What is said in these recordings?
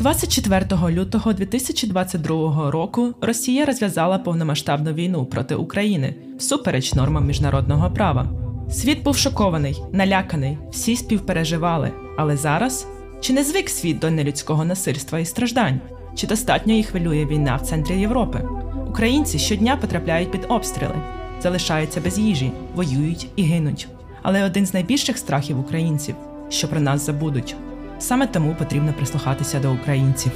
24 лютого 2022 року Росія розв'язала повномасштабну війну проти України всупереч нормам міжнародного права. Світ був шокований, наляканий, всі співпереживали. Але зараз чи не звик світ до нелюдського насильства і страждань? Чи достатньо їх хвилює війна в центрі Європи? Українці щодня потрапляють під обстріли, залишаються без їжі, воюють і гинуть. Але один з найбільших страхів українців, що про нас забудуть. Саме тому потрібно прислухатися до українців.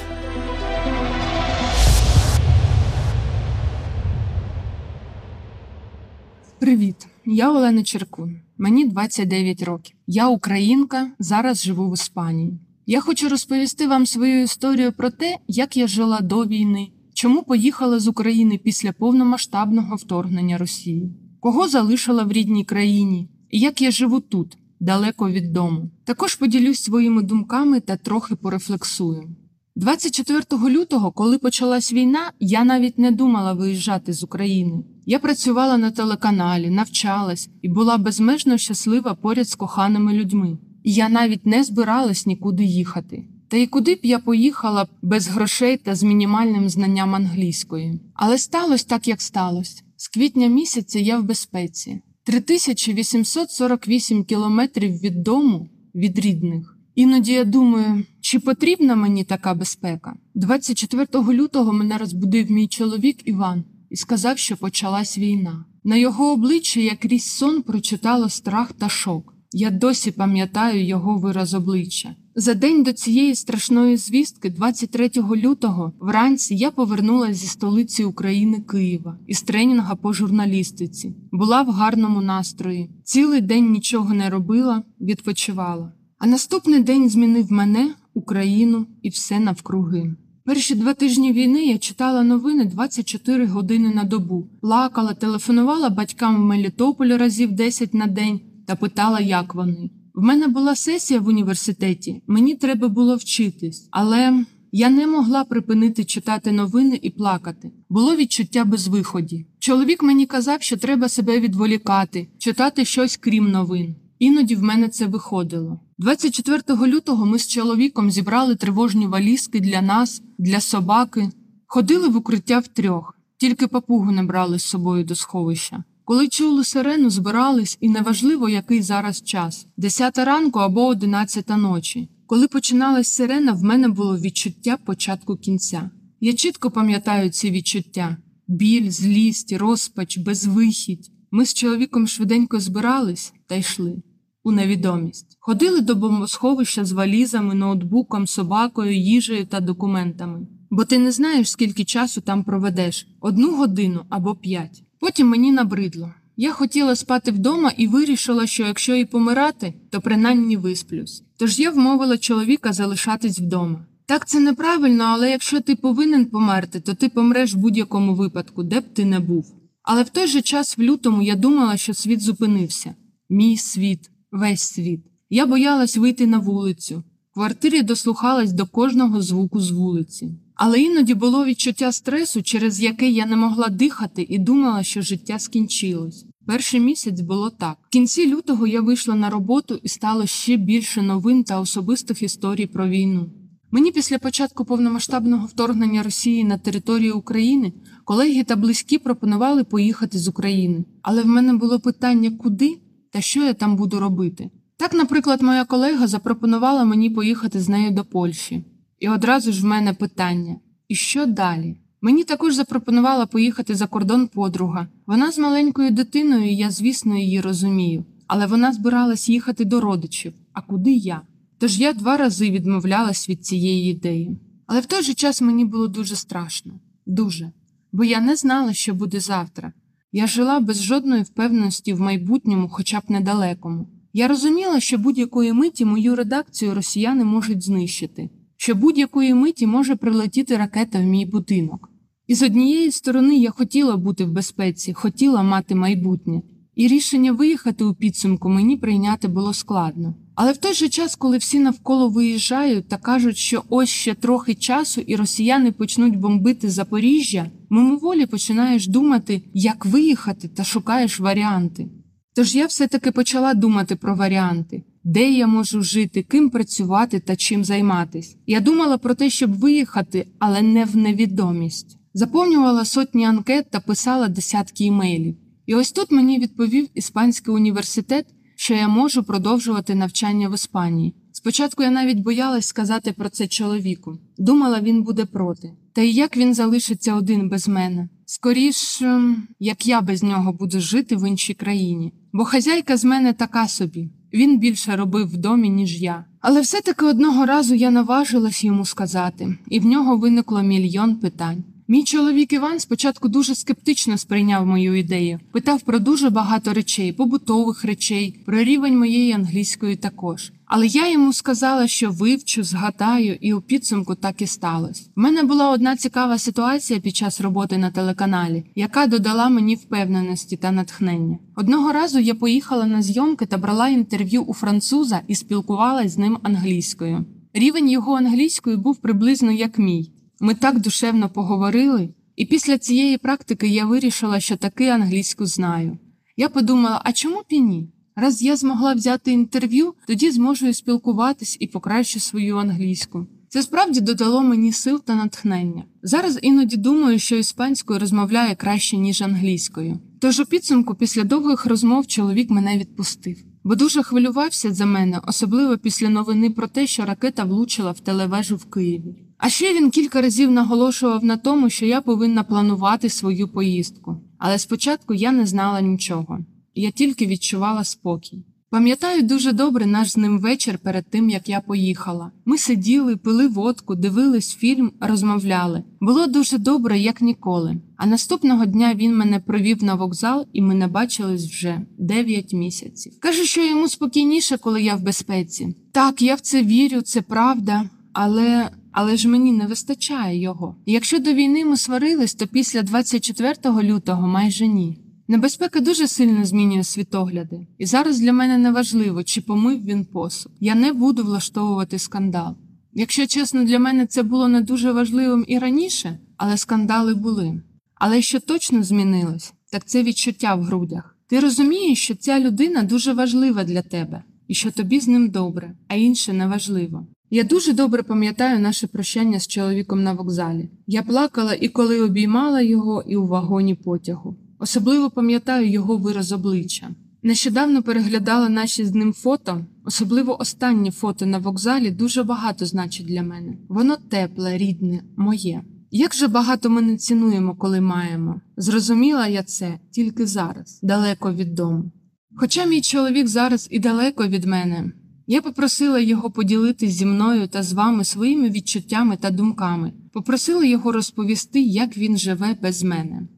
Привіт, я Олена Черкун. Мені 29 років. Я українка, зараз живу в Іспанії. Я хочу розповісти вам свою історію про те, як я жила до війни, чому поїхала з України після повномасштабного вторгнення Росії, кого залишила в рідній країні, і як я живу тут, далеко від дому. Також поділюсь своїми думками та трохи порефлексую. 24 лютого, коли почалась війна, я навіть не думала виїжджати з України. Я працювала на телеканалі, навчалась і була безмежно щаслива поряд з коханими людьми. І я навіть не збиралась нікуди їхати. Та й куди б я поїхала без грошей та з мінімальним знанням англійської. Але сталося так, як сталося. З квітня місяця я в безпеці. 3848 кілометрів від дому, від рідних. Іноді я думаю, чи потрібна мені така безпека? 24 лютого мене розбудив мій чоловік Іван і сказав, що почалась війна. На його обличчі я крізь сон прочитала страх та шок. Я досі пам'ятаю його вираз обличчя. За день до цієї страшної звістки, 23 лютого, вранці я повернулася зі столиці України Києва із тренінга по журналістиці. Була в гарному настрої. Цілий день нічого не робила, відпочивала. А наступний день змінив мене, Україну і все навкруги. Перші два тижні війни я читала новини 24 години на добу, плакала, телефонувала батькам в Мелітополі разів 10 на день та питала, як вони. В мене була сесія в університеті, мені треба було вчитись, але я не могла припинити читати новини і плакати. Було відчуття безвиході. Чоловік мені казав, що треба себе відволікати, читати щось крім новин. Іноді в мене це виходило. 24 лютого ми з чоловіком зібрали тривожні валізки для нас, для собаки, ходили в укриття втрьох, тільки папугу не брали з собою до сховища. Коли чули сирену, збирались, і неважливо, який зараз час 10 ранку або 11 ночі. Коли починалась сирена, в мене було відчуття початку кінця. Я чітко пам'ятаю ці відчуття: біль, злість, розпач, безвихідь. Ми з чоловіком швиденько збирались та йшли у невідомість. Ходили до бомбосховища з валізами, ноутбуком, собакою, їжею та документами. Бо ти не знаєш, скільки часу там проведеш одну годину або п'ять. Потім мені набридло. Я хотіла спати вдома і вирішила, що якщо і помирати, то принаймні висплюсь. Тож я вмовила чоловіка залишатись вдома. Так це неправильно, але якщо ти повинен померти, то ти помреш в будь-якому випадку, де б ти не був. Але в той же час в лютому я думала, що світ зупинився. Мій світ, весь світ. Я боялась вийти на вулицю. В квартирі дослухалась до кожного звуку з вулиці. Але іноді було відчуття стресу, через яке я не могла дихати і думала, що життя скінчилось. Перший місяць було так. В кінці лютого я вийшла на роботу і стало ще більше новин та особистих історій про війну. Мені після початку повномасштабного вторгнення Росії на територію України колеги та близькі пропонували поїхати з України. Але в мене було питання, куди та що я там буду робити. Так, наприклад, моя колега запропонувала мені поїхати з нею до Польщі. І одразу ж в мене питання: і що далі? Мені також запропонувала поїхати за кордон подруга. Вона з маленькою дитиною, я, звісно, її розумію, але вона збиралась їхати до родичів. А куди я? Тож я два рази відмовлялась від цієї ідеї. Але в той же час мені було дуже страшно, дуже, бо я не знала, що буде завтра. Я жила без жодної впевненості в майбутньому, хоча б недалекому. Я розуміла, що будь-якої миті мою редакцію росіяни можуть знищити, що будь-якої миті може прилетіти ракета в мій будинок. І з однієї сторони я хотіла бути в безпеці, хотіла мати майбутнє, і рішення виїхати у підсумку мені прийняти було складно. Але в той же час, коли всі навколо виїжджають та кажуть, що ось ще трохи часу і росіяни почнуть бомбити Запоріжжя, мимоволі починаєш думати, як виїхати та шукаєш варіанти. Тож я все таки почала думати про варіанти. Де я можу жити, ким працювати та чим займатись. Я думала про те, щоб виїхати, але не в невідомість. Заповнювала сотні анкет та писала десятки імейлів. І ось тут мені відповів Іспанський університет, що я можу продовжувати навчання в Іспанії. Спочатку я навіть боялась сказати про це чоловіку. Думала, він буде проти. Та й як він залишиться один без мене? Скоріш, ем, як я без нього буду жити в іншій країні. Бо хазяйка з мене така собі. Він більше робив в домі, ніж я. Але все-таки одного разу я наважилась йому сказати, і в нього виникло мільйон питань. Мій чоловік Іван спочатку дуже скептично сприйняв мою ідею, питав про дуже багато речей, побутових речей, про рівень моєї англійської також. Але я йому сказала, що вивчу, згадаю, і у підсумку так і сталося. В мене була одна цікава ситуація під час роботи на телеканалі, яка додала мені впевненості та натхнення. Одного разу я поїхала на зйомки та брала інтерв'ю у француза і спілкувалась з ним англійською. Рівень його англійської був приблизно як мій. Ми так душевно поговорили, і після цієї практики я вирішила, що таки англійську знаю. Я подумала, а чому б і ні? Раз я змогла взяти інтерв'ю, тоді зможу і спілкуватись і покращу свою англійську. Це справді додало мені сил та натхнення. Зараз іноді думаю, що іспанською розмовляє краще, ніж англійською. Тож у підсумку, після довгих розмов, чоловік мене відпустив, бо дуже хвилювався за мене, особливо після новини про те, що ракета влучила в телевежу в Києві. А ще він кілька разів наголошував на тому, що я повинна планувати свою поїздку. Але спочатку я не знала нічого, я тільки відчувала спокій. Пам'ятаю дуже добре наш з ним вечір перед тим, як я поїхала. Ми сиділи, пили водку, дивились фільм, розмовляли. Було дуже добре, як ніколи. А наступного дня він мене провів на вокзал, і ми не бачились вже 9 місяців. Каже, що йому спокійніше, коли я в безпеці. Так, я в це вірю, це правда, але але ж мені не вистачає його. якщо до війни ми сварились, то після 24 лютого майже ні. Небезпека дуже сильно змінює світогляди, і зараз для мене не важливо, чи помив він посуд. Я не буду влаштовувати скандал. Якщо чесно, для мене це було не дуже важливим і раніше, але скандали були. Але що точно змінилось, так це відчуття в грудях. Ти розумієш, що ця людина дуже важлива для тебе, і що тобі з ним добре, а інше не важливо. Я дуже добре пам'ятаю наше прощання з чоловіком на вокзалі. Я плакала і коли обіймала його, і у вагоні потягу. Особливо пам'ятаю його вираз обличчя. Нещодавно переглядала наші з ним фото, особливо останнє фото на вокзалі дуже багато значить для мене. Воно тепле, рідне, моє. Як же багато ми не цінуємо, коли маємо. Зрозуміла я це тільки зараз, далеко від дому. Хоча мій чоловік зараз і далеко від мене, я попросила його поділитись зі мною та з вами своїми відчуттями та думками, попросила його розповісти, як він живе без мене.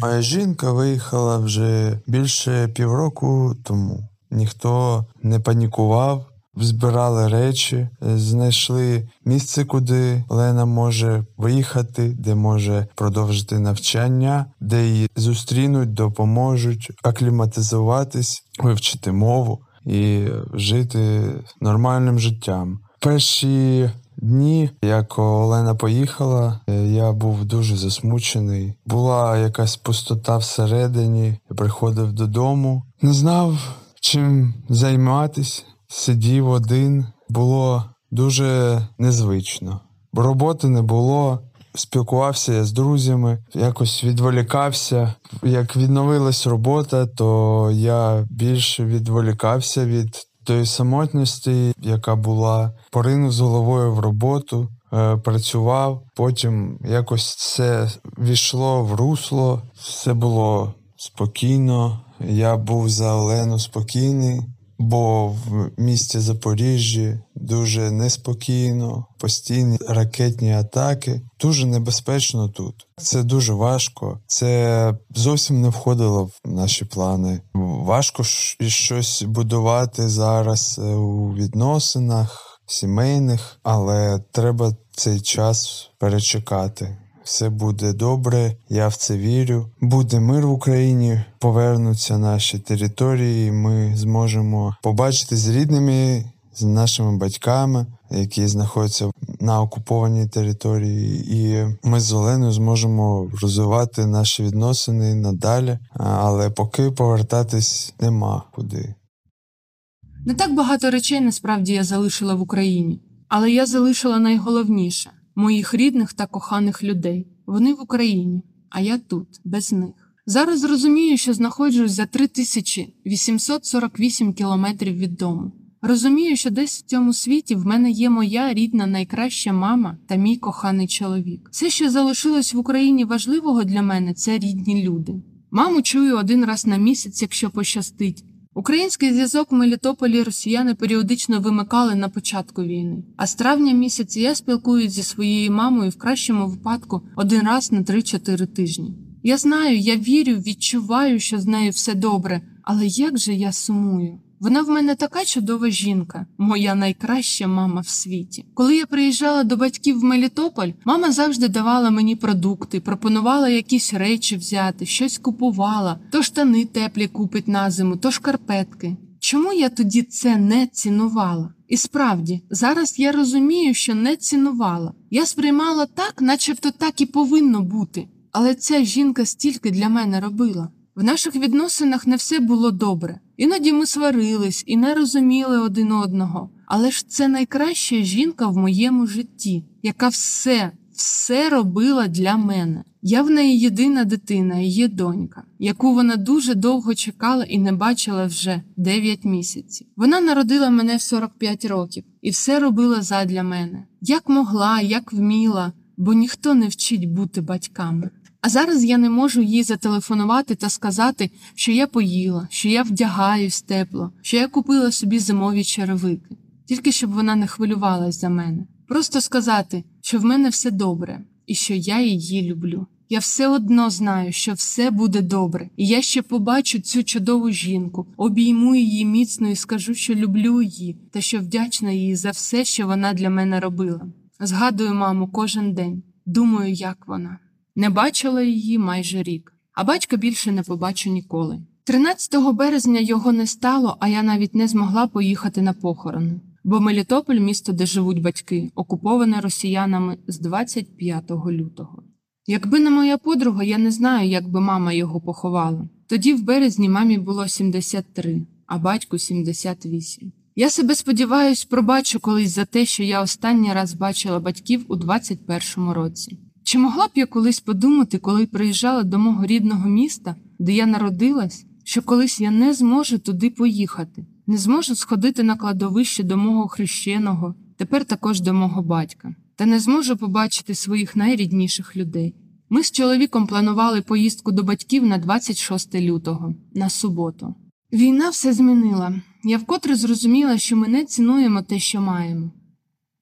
Моя жінка виїхала вже більше півроку тому. Ніхто не панікував, збирали речі, знайшли місце, куди Лена може виїхати, де може продовжити навчання, де її зустрінуть, допоможуть акліматизуватись, вивчити мову і жити нормальним життям. Перші дні, як Олена поїхала, я був дуже засмучений. Була якась пустота всередині, я приходив додому, не знав, чим займатись, сидів один. Було дуже незвично, бо роботи не було спілкувався я з друзями, якось відволікався. Як відновилась робота, то я більше відволікався від тої самотності, яка була, поринув з головою в роботу. Е, працював, потім якось це війшло в русло, все було спокійно. Я був за Олену спокійний бо в місті Запоріжжі дуже неспокійно, постійні ракетні атаки. Дуже небезпечно тут. Це дуже важко. Це зовсім не входило в наші плани. Важко щось будувати зараз е, у відносинах. Сімейних, але треба цей час перечекати все буде добре, я в це вірю. Буде мир в Україні, повернуться наші території. Ми зможемо побачити з рідними, з нашими батьками, які знаходяться на окупованій території, і ми з Оленою зможемо розвивати наші відносини надалі. Але поки повертатись нема куди. Не так багато речей насправді я залишила в Україні, але я залишила найголовніше моїх рідних та коханих людей. Вони в Україні, а я тут, без них. Зараз розумію, що знаходжусь за 3848 кілометрів від дому. Розумію, що десь в цьому світі в мене є моя рідна найкраща мама та мій коханий чоловік. Все, що залишилось в Україні важливого для мене, це рідні люди. Маму чую один раз на місяць, якщо пощастить. Український зв'язок в Мелітополі росіяни періодично вимикали на початку війни. А з травня місяця я спілкуюсь зі своєю мамою в кращому випадку один раз на 3-4 тижні. Я знаю, я вірю, відчуваю, що з нею все добре, але як же я сумую? Вона в мене така чудова жінка, моя найкраща мама в світі. Коли я приїжджала до батьків в Мелітополь, мама завжди давала мені продукти, пропонувала якісь речі взяти, щось купувала, то штани теплі купить на зиму, то шкарпетки. Чому я тоді це не цінувала? І справді, зараз я розумію, що не цінувала. Я сприймала так, начебто так і повинно бути. Але ця жінка стільки для мене робила. В наших відносинах не все було добре. Іноді ми сварились і не розуміли один одного. Але ж це найкраща жінка в моєму житті, яка все, все робила для мене. Я в неї єдина дитина, її донька, яку вона дуже довго чекала і не бачила вже 9 місяців. Вона народила мене в 45 років і все робила задля мене. Як могла, як вміла, бо ніхто не вчить бути батьками. А зараз я не можу їй зателефонувати та сказати, що я поїла, що я вдягаюсь тепло, що я купила собі зимові черевики, тільки щоб вона не хвилювалась за мене. Просто сказати, що в мене все добре і що я її люблю. Я все одно знаю, що все буде добре, і я ще побачу цю чудову жінку, обійму її міцно і скажу, що люблю її та що вдячна їй за все, що вона для мене робила. Згадую маму кожен день, думаю, як вона. Не бачила її майже рік, а батька більше не побачу ніколи. 13 березня його не стало, а я навіть не змогла поїхати на похорони, бо Мелітополь, місто, де живуть батьки, окуповане росіянами з 25 лютого. Якби не моя подруга, я не знаю, як би мама його поховала. Тоді в березні мамі було 73, а батьку 78. Я себе сподіваюсь, пробачу колись за те, що я останній раз бачила батьків у 21-му році. Чи могла б я колись подумати, коли приїжджала до мого рідного міста, де я народилась, що колись я не зможу туди поїхати, не зможу сходити на кладовище до мого хрещеного, тепер також до мого батька, та не зможу побачити своїх найрідніших людей. Ми з чоловіком планували поїздку до батьків на 26 лютого, на суботу. Війна все змінила. Я вкотре зрозуміла, що ми не цінуємо те, що маємо.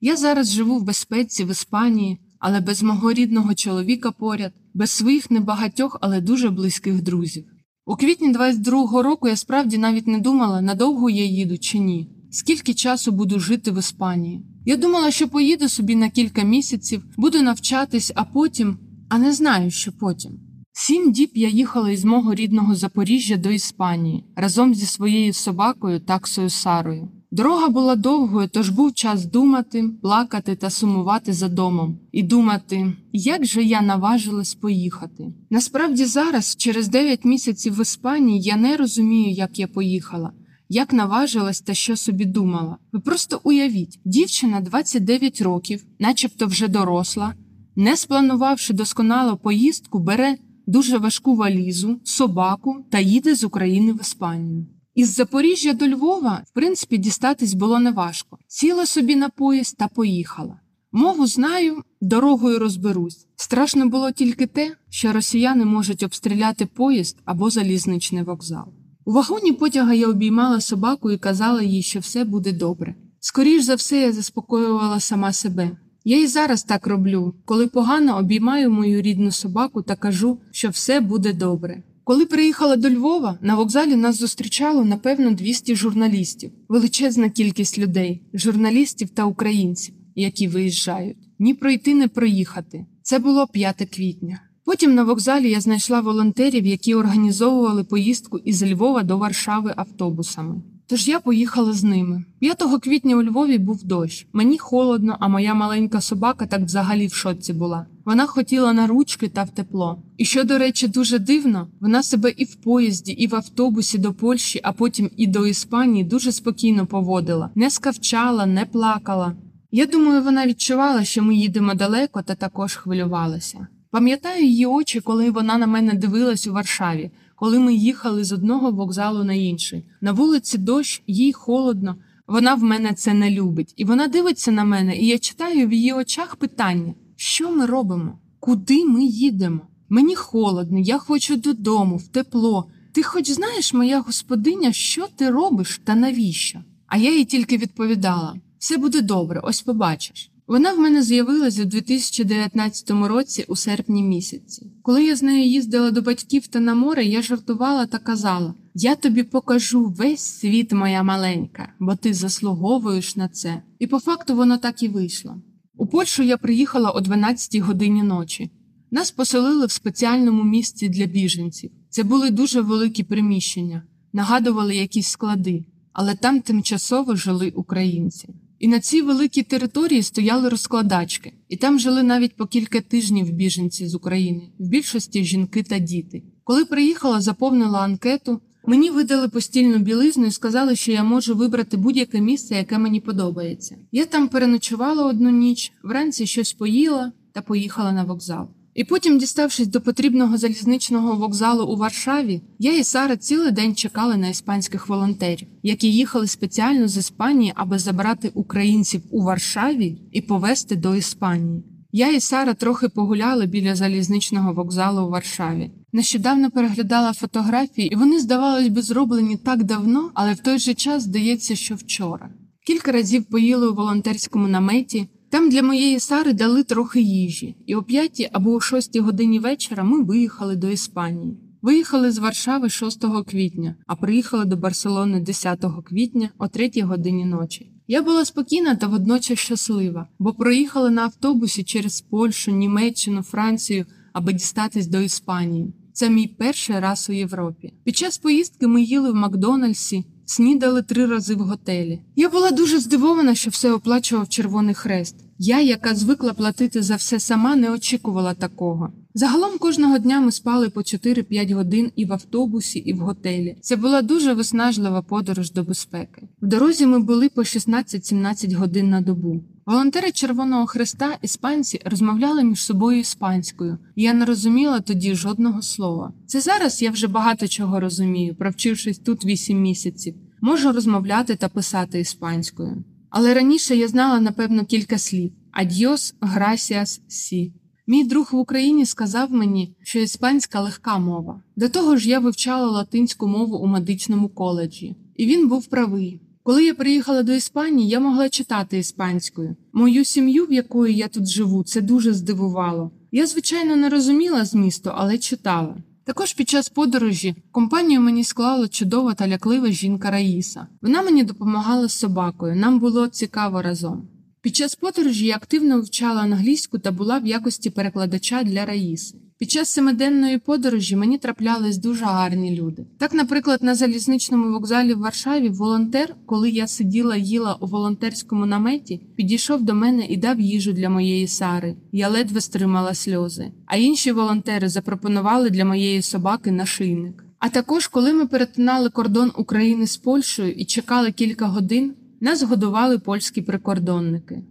Я зараз живу в безпеці в Іспанії, але без мого рідного чоловіка поряд, без своїх небагатьох, але дуже близьких друзів. У квітні 22-го року я справді навіть не думала, надовго я їду чи ні, скільки часу буду жити в Іспанії. Я думала, що поїду собі на кілька місяців, буду навчатись, а потім, а не знаю, що потім. Сім діб я їхала із мого рідного Запоріжжя до Іспанії разом зі своєю собакою таксою Сарою. Дорога була довгою, тож був час думати, плакати та сумувати за домом, і думати, як же я наважилась поїхати. Насправді, зараз, через 9 місяців в Іспанії, я не розумію, як я поїхала, як наважилась та що собі думала. Ви просто уявіть, дівчина 29 років, начебто вже доросла, не спланувавши досконало поїздку, бере дуже важку валізу, собаку та їде з України в Іспанію. Із Запоріжжя до Львова, в принципі, дістатись було неважко. Сіла собі на поїзд та поїхала. Мову знаю, дорогою розберусь. Страшно було тільки те, що росіяни можуть обстріляти поїзд або залізничний вокзал. У вагоні потяга я обіймала собаку і казала їй, що все буде добре. Скоріш за все, я заспокоювала сама себе. Я і зараз так роблю, коли погано обіймаю мою рідну собаку та кажу, що все буде добре. Коли приїхала до Львова, на вокзалі нас зустрічало напевно 200 журналістів, величезна кількість людей, журналістів та українців, які виїжджають. Ні пройти, не проїхати. Це було 5 квітня. Потім на вокзалі я знайшла волонтерів, які організовували поїздку із Львова до Варшави автобусами. Тож я поїхала з ними. 5 квітня у Львові був дощ. Мені холодно, а моя маленька собака так взагалі в шоці була. Вона хотіла на ручки та в тепло. І що, до речі, дуже дивно, вона себе і в поїзді, і в автобусі до Польщі, а потім і до Іспанії дуже спокійно поводила, не скавчала, не плакала. Я думаю, вона відчувала, що ми їдемо далеко, та також хвилювалася. Пам'ятаю її очі, коли вона на мене дивилась у Варшаві, коли ми їхали з одного вокзалу на інший. На вулиці дощ, їй холодно. Вона в мене це не любить. І вона дивиться на мене, і я читаю в її очах питання: що ми робимо? Куди ми їдемо? Мені холодно, я хочу додому, в тепло. Ти хоч знаєш, моя господиня, що ти робиш та навіщо? А я їй тільки відповідала: все буде добре, ось побачиш. Вона в мене з'явилася у 2019 році у серпні місяці. Коли я з нею їздила до батьків та на море, я жартувала та казала: Я тобі покажу весь світ, моя маленька, бо ти заслуговуєш на це. І по факту воно так і вийшло. У Польщу я приїхала о 12 годині ночі. Нас поселили в спеціальному місці для біженців. Це були дуже великі приміщення, нагадували якісь склади, але там тимчасово жили українці. І на цій великій території стояли розкладачки, і там жили навіть по кілька тижнів біженці з України, в більшості жінки та діти. Коли приїхала, заповнила анкету. Мені видали постільну білизну і сказали, що я можу вибрати будь-яке місце, яке мені подобається. Я там переночувала одну ніч, вранці щось поїла та поїхала на вокзал. І потім, діставшись до потрібного залізничного вокзалу у Варшаві, я і Сара цілий день чекали на іспанських волонтерів, які їхали спеціально з Іспанії, аби забрати українців у Варшаві і повезти до Іспанії. Я і Сара трохи погуляли біля залізничного вокзалу у Варшаві. Нещодавно переглядала фотографії, і вони, здавалось би, зроблені так давно, але в той же час здається, що вчора. Кілька разів поїли у волонтерському наметі. Там для моєї Сари дали трохи їжі, і о п'ятій або о шостій годині вечора ми виїхали до Іспанії. Виїхали з Варшави 6 квітня, а приїхали до Барселони 10 квітня о 3 годині ночі. Я була спокійна та водночас щаслива, бо проїхали на автобусі через Польщу, Німеччину, Францію, аби дістатись до Іспанії. Це мій перший раз у Європі. Під час поїздки ми їли в Макдональдсі, снідали три рази в готелі. Я була дуже здивована, що все оплачував Червоний Хрест. Я, яка звикла платити за все сама, не очікувала такого. Загалом кожного дня ми спали по 4-5 годин і в автобусі, і в готелі. Це була дуже виснажлива подорож до безпеки. В дорозі ми були по 16-17 годин на добу. Волонтери Червоного Хреста, іспанці, розмовляли між собою іспанською, я не розуміла тоді жодного слова. Це зараз я вже багато чого розумію, провчившись тут 8 місяців. Можу розмовляти та писати іспанською. Але раніше я знала, напевно, кілька слів: Адьос, грасіас, сі. Мій друг в Україні сказав мені, що іспанська легка мова. До того ж, я вивчала латинську мову у медичному коледжі, і він був правий. Коли я приїхала до Іспанії, я могла читати іспанською. Мою сім'ю, в якої я тут живу, це дуже здивувало. Я, звичайно, не розуміла змісту, але читала. Також під час подорожі компанію мені склала чудова та ляклива жінка Раїса. Вона мені допомагала з собакою, нам було цікаво разом. Під час подорожі я активно вивчала англійську та була в якості перекладача для Раїси. Під час семиденної подорожі мені траплялись дуже гарні люди. Так, наприклад, на залізничному вокзалі в Варшаві волонтер, коли я сиділа їла у волонтерському наметі, підійшов до мене і дав їжу для моєї Сари. Я ледве стримала сльози. А інші волонтери запропонували для моєї собаки нашийник. А також, коли ми перетинали кордон України з Польщею і чекали кілька годин, нас годували польські прикордонники.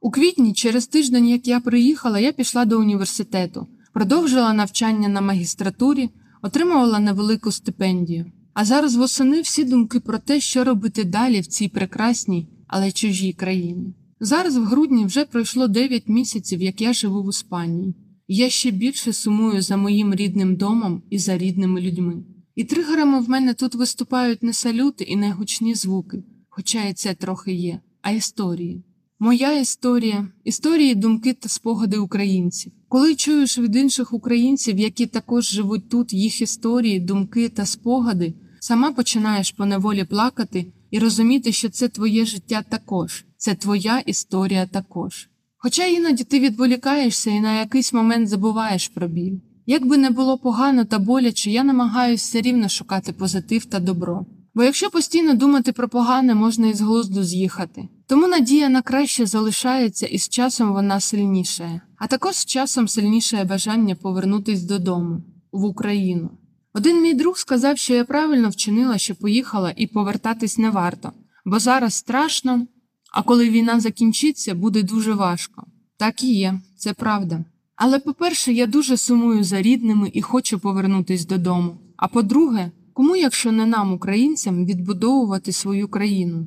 У квітні, через тиждень, як я приїхала, я пішла до університету, продовжила навчання на магістратурі, отримувала невелику стипендію. А зараз восени всі думки про те, що робити далі в цій прекрасній, але чужій країні. Зараз в грудні вже пройшло 9 місяців, як я живу в Іспанії, і я ще більше сумую за моїм рідним домом і за рідними людьми. І тригерами в мене тут виступають не салюти і не гучні звуки хоча і це трохи є, а історії. Моя історія, історії, думки та спогади українців. Коли чуєш від інших українців, які також живуть тут, їх історії, думки та спогади, сама починаєш поневолі плакати і розуміти, що це твоє життя також, це твоя історія також. Хоча іноді ти відволікаєшся і на якийсь момент забуваєш про біль. Як би не було погано та боляче, я намагаюся все рівно шукати позитив та добро. Бо якщо постійно думати про погане, можна із глузду з'їхати. Тому надія на краще залишається, і з часом вона сильнішає. А також з часом сильнішає бажання повернутись додому, в Україну. Один мій друг сказав, що я правильно вчинила, що поїхала, і повертатись не варто, бо зараз страшно, а коли війна закінчиться, буде дуже важко. Так і є, це правда. Але по-перше, я дуже сумую за рідними і хочу повернутись додому. А по-друге, кому, якщо не нам, українцям, відбудовувати свою країну?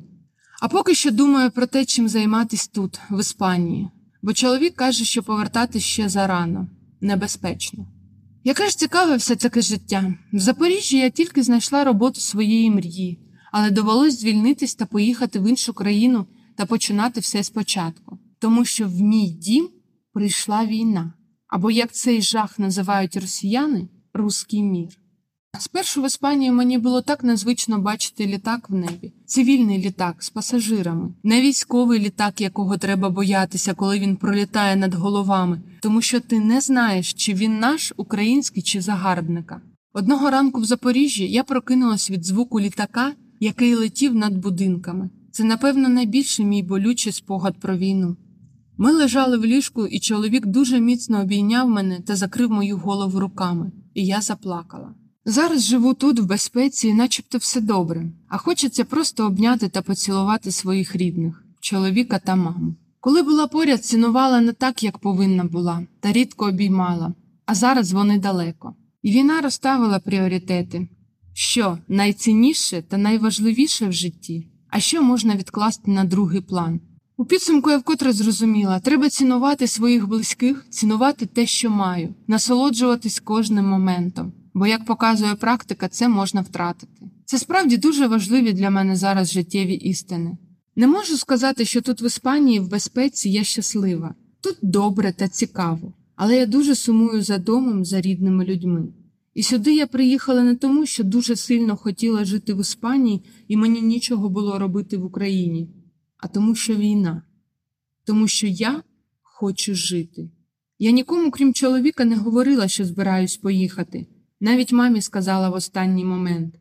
А поки що думаю про те, чим займатись тут, в Іспанії, бо чоловік каже, що повертатись ще зарано, небезпечно. Яке ж цікаве все таке життя. В Запоріжжі я тільки знайшла роботу своєї мрії, але довелось звільнитись та поїхати в іншу країну та починати все спочатку, тому що в мій дім прийшла війна, або як цей жах називають росіяни руський мір. Спершу в Іспанії мені було так незвично бачити літак в небі, цивільний літак з пасажирами, не військовий літак, якого треба боятися, коли він пролітає над головами, тому що ти не знаєш, чи він наш український чи загарбника. Одного ранку в Запоріжжі я прокинулась від звуку літака, який летів над будинками. Це, напевно, найбільший мій болючий спогад про війну. Ми лежали в ліжку, і чоловік дуже міцно обійняв мене та закрив мою голову руками, і я заплакала. Зараз живу тут, в безпеці, і начебто все добре, а хочеться просто обняти та поцілувати своїх рідних, чоловіка та маму. Коли була поряд, цінувала не так, як повинна була, та рідко обіймала, а зараз вони далеко. І війна розставила пріоритети. Що найцінніше та найважливіше в житті, а що можна відкласти на другий план. У підсумку я вкотре зрозуміла, треба цінувати своїх близьких, цінувати те, що маю, насолоджуватись кожним моментом бо, як показує практика, це можна втратити. Це справді дуже важливі для мене зараз життєві істини. Не можу сказати, що тут в Іспанії в безпеці я щаслива, тут добре та цікаво, але я дуже сумую за домом, за рідними людьми. І сюди я приїхала не тому, що дуже сильно хотіла жити в Іспанії і мені нічого було робити в Україні, а тому, що війна, тому що я хочу жити. Я нікому, крім чоловіка, не говорила, що збираюсь поїхати. Навіть мамі сказала в останній момент.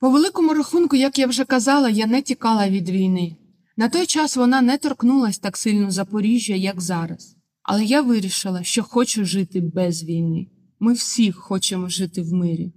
По великому рахунку, як я вже казала, я не тікала від війни. На той час вона не торкнулась так сильно Запоріжжя, як зараз. Але я вирішила, що хочу жити без війни. Ми всі хочемо жити в мирі.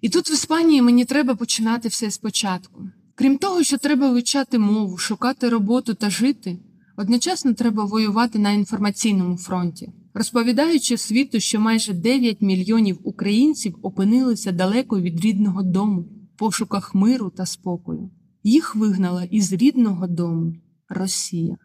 І тут в Іспанії мені треба починати все спочатку. Крім того, що треба вивчати мову, шукати роботу та жити, одночасно треба воювати на інформаційному фронті розповідаючи світу, що майже 9 мільйонів українців опинилися далеко від рідного дому в пошуках миру та спокою. Їх вигнала із рідного дому Росія.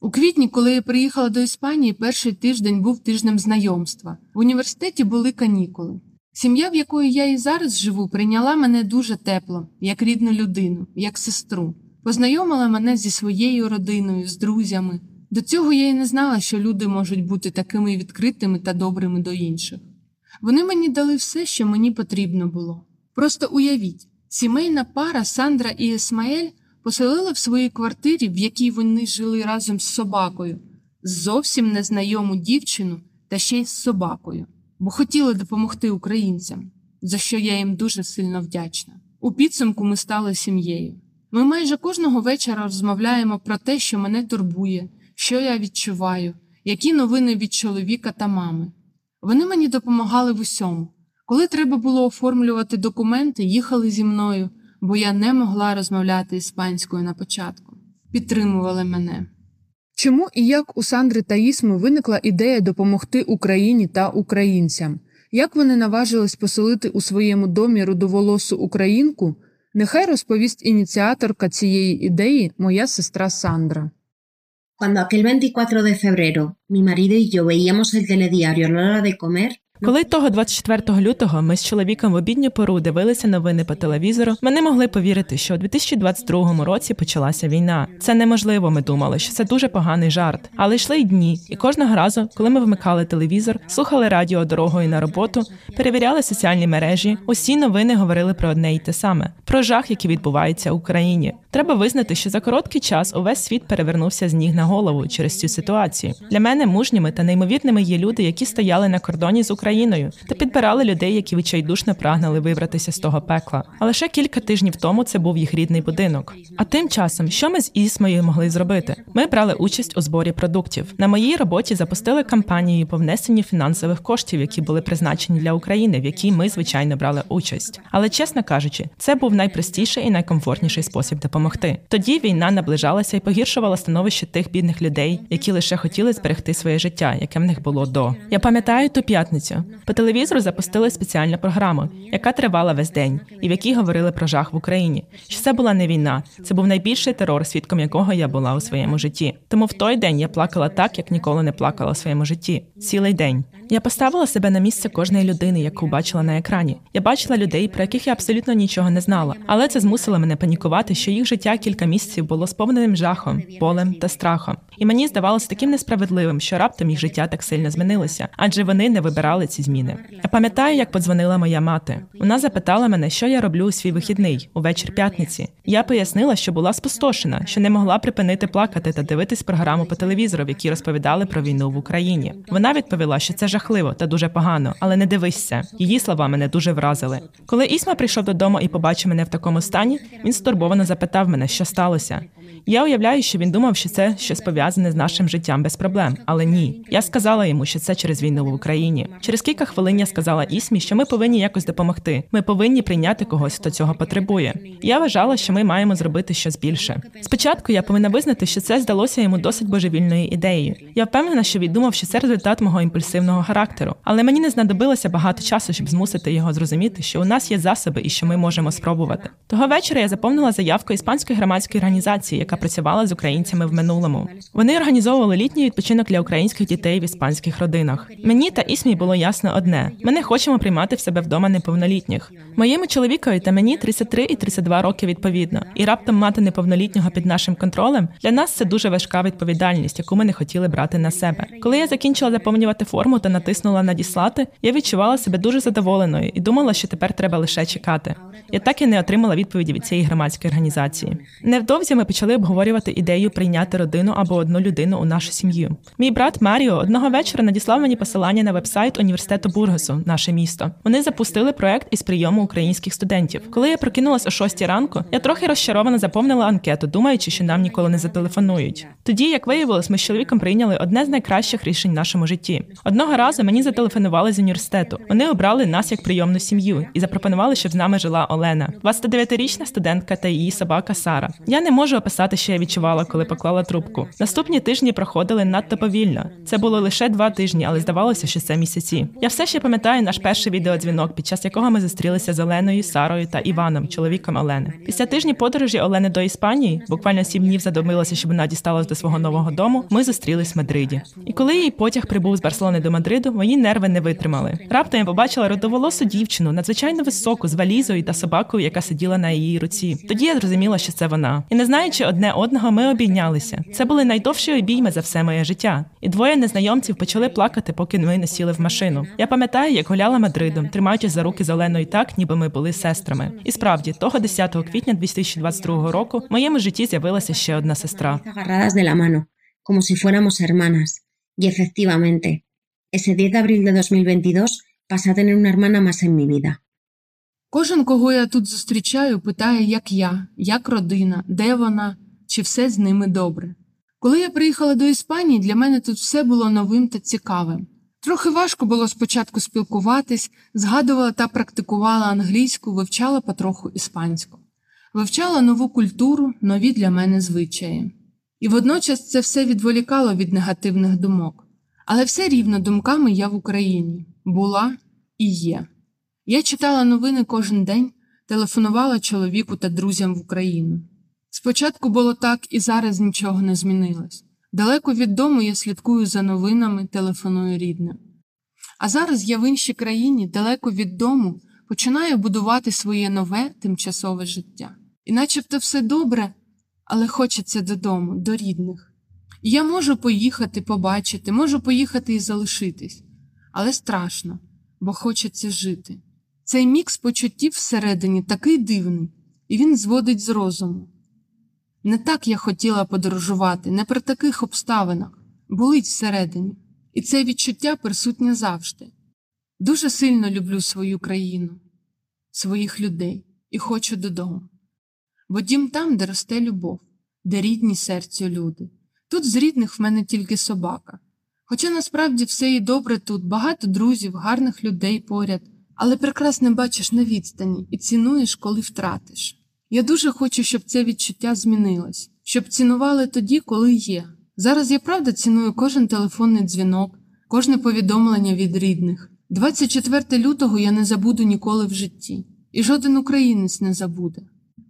У квітні, коли я приїхала до Іспанії, перший тиждень був тижнем знайомства. В університеті були канікули. Сім'я, в якої я і зараз живу, прийняла мене дуже тепло, як рідну людину, як сестру, познайомила мене зі своєю родиною, з друзями, до цього я й не знала, що люди можуть бути такими відкритими та добрими до інших. Вони мені дали все, що мені потрібно було. Просто уявіть, сімейна пара Сандра і Есмаель поселила в своїй квартирі, в якій вони жили разом з собакою, зовсім незнайому дівчину та ще й з собакою, бо хотіли допомогти українцям, за що я їм дуже сильно вдячна. У підсумку ми стали сім'єю. Ми майже кожного вечора розмовляємо про те, що мене турбує що я відчуваю, які новини від чоловіка та мами. Вони мені допомагали в усьому. Коли треба було оформлювати документи, їхали зі мною, бо я не могла розмовляти іспанською на початку. Підтримували мене. Чому і як у Сандри та Ісми виникла ідея допомогти Україні та українцям? Як вони наважились поселити у своєму домі рудоволосу українку? Нехай розповість ініціаторка цієї ідеї, моя сестра Сандра. Cuando aquel 24 de febrero mi marido y yo veíamos el telediario a la hora de comer, Коли того 24 лютого ми з чоловіком в обідню пору дивилися новини по телевізору, ми не могли повірити, що у 2022 році почалася війна. Це неможливо. Ми думали, що це дуже поганий жарт. Але йшли й дні, і кожного разу, коли ми вмикали телевізор, слухали радіо дорогою на роботу, перевіряли соціальні мережі. Усі новини говорили про одне й те саме: про жах, який відбувається в Україні. Треба визнати, що за короткий час увесь світ перевернувся з ніг на голову через цю ситуацію. Для мене мужніми та неймовірними є люди, які стояли на кордоні з Україною Україною та підбирали людей, які відчайдушно прагнули вибратися з того пекла. А лише кілька тижнів тому це був їх рідний будинок. А тим часом, що ми з Ісмою могли зробити? Ми брали участь у зборі продуктів. На моїй роботі запустили кампанію по внесенню фінансових коштів, які були призначені для України, в якій ми звичайно брали участь. Але чесно кажучи, це був найпростіший і найкомфортніший спосіб допомогти. Тоді війна наближалася і погіршувала становище тих бідних людей, які лише хотіли зберегти своє життя, яке в них було до. Я пам'ятаю ту п'ятницю. По телевізору запустили спеціальну програму, яка тривала весь день, і в якій говорили про жах в Україні. Що це була не війна, це був найбільший терор, свідком якого я була у своєму житті. Тому в той день я плакала так, як ніколи не плакала у своєму житті. Цілий день. Я поставила себе на місце кожної людини, яку бачила на екрані. Я бачила людей, про яких я абсолютно нічого не знала, але це змусило мене панікувати, що їх життя кілька місяців було сповненим жахом, болем та страхом. І мені здавалося таким несправедливим, що раптом їх життя так сильно змінилося, адже вони не вибирали ці зміни. Я пам'ятаю, як подзвонила моя мати. Вона запитала мене, що я роблю у свій вихідний увечір п'ятниці. Я пояснила, що була спустошена, що не могла припинити плакати та дивитись програму по телевізору, в якій розповідали про війну в Україні. Вона відповіла, що це жахливо та дуже погано, але не дивися. Її слова мене дуже вразили. Коли Ісма прийшов додому і побачив мене в такому стані, він стурбовано запитав мене, що сталося. Я уявляю, що він думав, що це щось пов'язане з нашим життям без проблем, але ні. Я сказала йому, що це через війну в Україні. Через кілька хвилин я сказала Ісмі, що ми повинні якось допомогти. Ми повинні прийняти когось, хто цього потребує. Я вважала, що ми маємо зробити щось більше. Спочатку я повинна визнати, що це здалося йому досить божевільною ідеєю. Я впевнена, що він думав, що це результат мого імпульсивного характеру, але мені не знадобилося багато часу, щоб змусити його зрозуміти, що у нас є засоби і що ми можемо спробувати. Того вечора я заповнила заявку іспанської громадської організації, яка працювала з українцями в минулому. Вони організовували літній відпочинок для українських дітей в іспанських родинах. Мені та Ісмі було ясно одне: ми не хочемо приймати в себе вдома неповнолітніх. Моєму чоловікові та мені 33 і 32 роки відповідно, і раптом мати неповнолітнього під нашим контролем для нас це дуже важка відповідальність, яку ми не хотіли брати на себе. Коли я закінчила заповнювати форму та натиснула надіслати, я відчувала себе дуже задоволеною і думала, що тепер треба лише чекати. Я так і не отримала відповіді від цієї громадської організації. Невдовзі ми почали обговорювати ідею прийняти родину або одну людину у нашу сім'ю. Мій брат Маріо одного вечора надіслав мені посилання на вебсайт університету Бургасу, наше місто. Вони запустили проект із прийому українських студентів. Коли я прокинулась о 6 ранку, я трохи розчаровано заповнила анкету, думаючи, що нам ніколи не зателефонують. Тоді, як виявилось, ми з чоловіком прийняли одне з найкращих рішень в нашому житті. Одного разу мені зателефонували з університету. Вони обрали нас як прийомну сім'ю і запропонували, щоб з нами жила Олена, 29-річна студентка та її собака Сара. Я не можу описати, що я відчувала, коли поклала трубку. Наступні тижні проходили надто повільно. Це було лише два тижні, але здавалося, що це місяці. Я все ще пам'ятаю наш перший відеодзвінок, під час якого ми зустрілися з Оленою, Сарою та Іваном, чоловіком Олени. Після тижні подорожі Олени до Іспанії, буквально сім днів задумилося, щоб вона дісталась до свого нового дому. Ми зустрілись в Мадриді. І коли її потяг прибув з Барселони до Мадриду, мої нерви не витримали. Раптом я побачила родоволосу дівчину, надзвичайно високу, з валізою та собакою, яка сиділа на її руці. Тоді я зрозуміла, що це вона. І не знаючи одне одного, ми обійнялися. Це були найдовші обійми за все моє життя. І двоє незнайомців почали плакати, поки ми не сіли в машину. Я пам'ятаю, як гуляла Мадридом, тримаючись за руки з Оленою так, ніби ми були сестрами. І справді, того 10 квітня 2022 року в моєму житті з'явилася ще одна сестра. como si fuéramos hermanas. Y efectivamente, ese 10 de abril de 2022 pasé a tener una hermana más en mi vida. Кожен, кого я тут зустрічаю, питає, як я, як родина, де вона, чи все з ними добре. Коли я приїхала до Іспанії, для мене тут все було новим та цікавим. Трохи важко було спочатку спілкуватись, згадувала та практикувала англійську, вивчала потроху іспанську, вивчала нову культуру, нові для мене звичаї. І водночас це все відволікало від негативних думок. Але все рівно думками я в Україні була і є. Я читала новини кожен день, телефонувала чоловіку та друзям в Україну. Спочатку було так, і зараз нічого не змінилось. Далеко від дому я слідкую за новинами, телефоную рідним. А зараз я в іншій країні, далеко від дому, починаю будувати своє нове тимчасове життя. І начебто все добре, але хочеться додому, до рідних. І я можу поїхати, побачити, можу поїхати і залишитись, але страшно, бо хочеться жити. Цей мікс почуттів всередині такий дивний, і він зводить з розуму. Не так я хотіла подорожувати, не при таких обставинах, болить всередині, і це відчуття присутнє завжди. Дуже сильно люблю свою країну, своїх людей і хочу додому. Бо дім там, де росте любов, де рідні серцю люди. Тут з рідних в мене тільки собака. Хоча насправді все і добре тут, багато друзів, гарних людей поряд, але прекрасно бачиш на відстані і цінуєш, коли втратиш. Я дуже хочу, щоб це відчуття змінилось, щоб цінували тоді, коли є. Зараз я правда ціную кожен телефонний дзвінок, кожне повідомлення від рідних. 24 лютого я не забуду ніколи в житті, і жоден українець не забуде.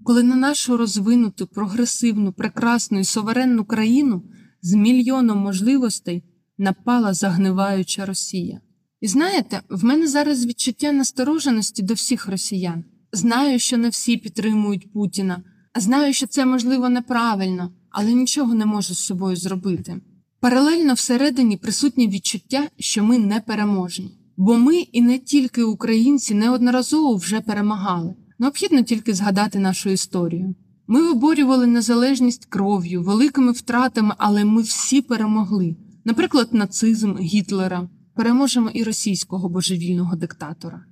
Коли на нашу розвинуту, прогресивну, прекрасну і суверенну країну з мільйоном можливостей напала загниваюча Росія. І знаєте, в мене зараз відчуття настороженості до всіх росіян. Знаю, що не всі підтримують Путіна, знаю, що це можливо неправильно, але нічого не можу з собою зробити. Паралельно всередині присутнє відчуття, що ми не переможні. Бо ми і не тільки українці неодноразово вже перемагали. Необхідно тільки згадати нашу історію. Ми виборювали незалежність кров'ю, великими втратами, але ми всі перемогли. Наприклад, нацизм Гітлера, переможемо і російського божевільного диктатора.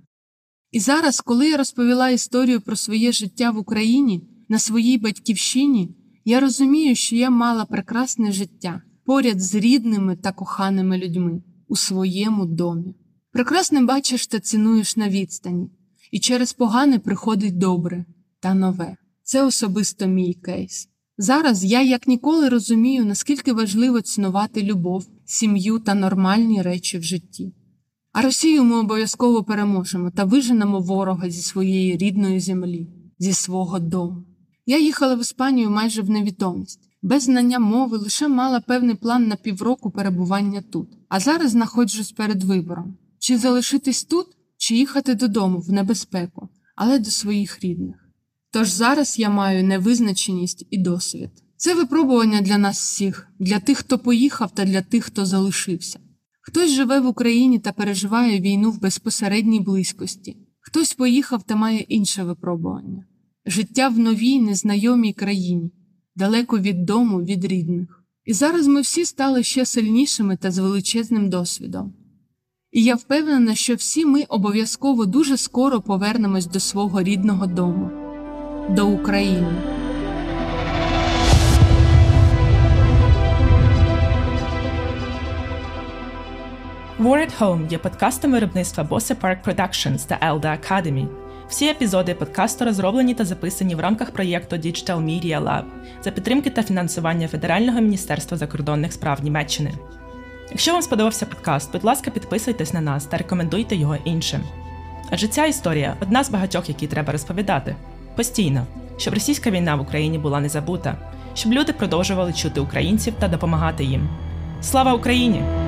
І зараз, коли я розповіла історію про своє життя в Україні на своїй батьківщині, я розумію, що я мала прекрасне життя поряд з рідними та коханими людьми у своєму домі. Прекрасне бачиш та цінуєш на відстані, і через погане приходить добре та нове. Це особисто мій кейс. Зараз я як ніколи розумію, наскільки важливо цінувати любов, сім'ю та нормальні речі в житті. А Росію ми обов'язково переможемо та виженемо ворога зі своєї рідної землі, зі свого дому. Я їхала в Іспанію майже в невідомість, без знання мови, лише мала певний план на півроку перебування тут. А зараз знаходжусь перед вибором: чи залишитись тут, чи їхати додому в небезпеку, але до своїх рідних. Тож зараз я маю невизначеність і досвід. Це випробування для нас всіх, для тих, хто поїхав, та для тих, хто залишився. Хтось живе в Україні та переживає війну в безпосередній близькості, хтось поїхав та має інше випробування життя в новій незнайомій країні, далеко від дому, від рідних. І зараз ми всі стали ще сильнішими та з величезним досвідом. І я впевнена, що всі ми обов'язково дуже скоро повернемось до свого рідного дому, до України. War at Home є подкастом виробництва Bosse Park Productions та Elda Academy. Всі епізоди подкасту розроблені та записані в рамках проєкту Digital Media Lab за підтримки та фінансування Федерального міністерства закордонних справ Німеччини. Якщо вам сподобався подкаст, будь ласка, підписуйтесь на нас та рекомендуйте його іншим. Адже ця історія одна з багатьох, які треба розповідати постійно, щоб російська війна в Україні була не забута, щоб люди продовжували чути українців та допомагати їм. Слава Україні!